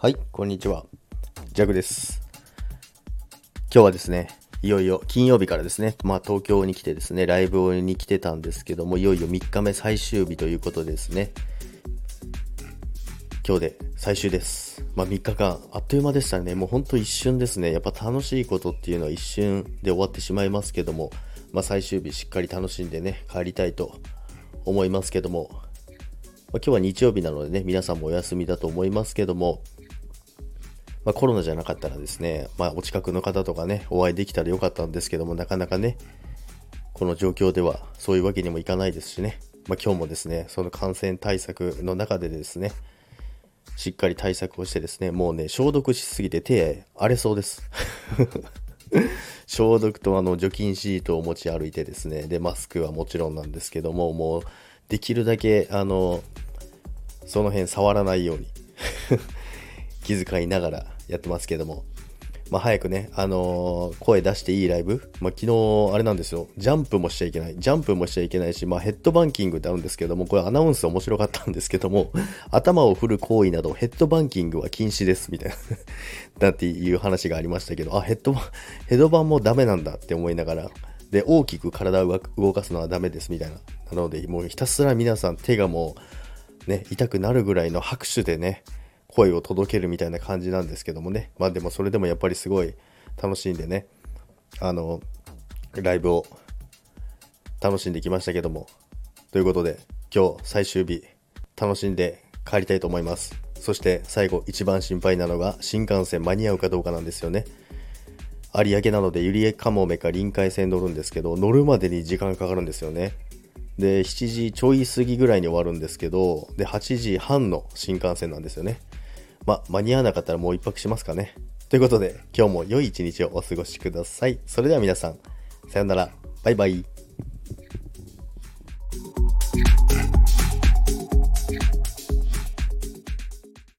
はい、こんにちは。ジャグです。今日はですね、いよいよ金曜日からですね、まあ東京に来てですね、ライブに来てたんですけども、いよいよ3日目最終日ということですね、今日で最終です。まあ3日間、あっという間でしたね。もうほんと一瞬ですね。やっぱ楽しいことっていうのは一瞬で終わってしまいますけども、まあ最終日しっかり楽しんでね、帰りたいと思いますけども、まあ今日は日曜日なのでね、皆さんもお休みだと思いますけども、まあ、コロナじゃなかったらですね、まあ、お近くの方とかね、お会いできたらよかったんですけども、なかなかね、この状況ではそういうわけにもいかないですしね、まあ、今日もですね、その感染対策の中でですね、しっかり対策をしてですね、もうね、消毒しすぎて手荒れそうです。消毒とあの除菌シートを持ち歩いてですね、で、マスクはもちろんなんですけども、もう、できるだけ、あの、その辺触らないように 気遣いながらやってますけども、まあ、早くね、あのー声出していいライブ、まあ、昨日、あれなんですよ、ジャンプもしちゃいけない、ジャンプもしちゃいけないし、まあ、ヘッドバンキングってあるんですけども、これアナウンス面白かったんですけども、頭を振る行為など、ヘッドバンキングは禁止です、みたいな、だっていう話がありましたけど、あ、ヘッドバン、ヘッドバンもダメなんだって思いながら、で、大きく体を動かすのはダメです、みたいな。なので、もうひたすら皆さん手がもう、ね、痛くなるぐらいの拍手でね、声を届けるみたいな感じなんですけどもね。まあでもそれでもやっぱりすごい楽しんでね、あの、ライブを楽しんできましたけども。ということで、今日最終日、楽しんで帰りたいと思います。そして最後、一番心配なのが新幹線間に合うかどうかなんですよね。有明なのでゆりえかもめか臨海線乗るんですけど、乗るまでに時間かかるんですよね。で、7時ちょい過ぎぐらいに終わるんですけど、で、8時半の新幹線なんですよね。ま、間に合わなかったらもう一泊しますかね。ということで、今日も良い一日をお過ごしください。それでは皆さん、さよなら。バイバイ。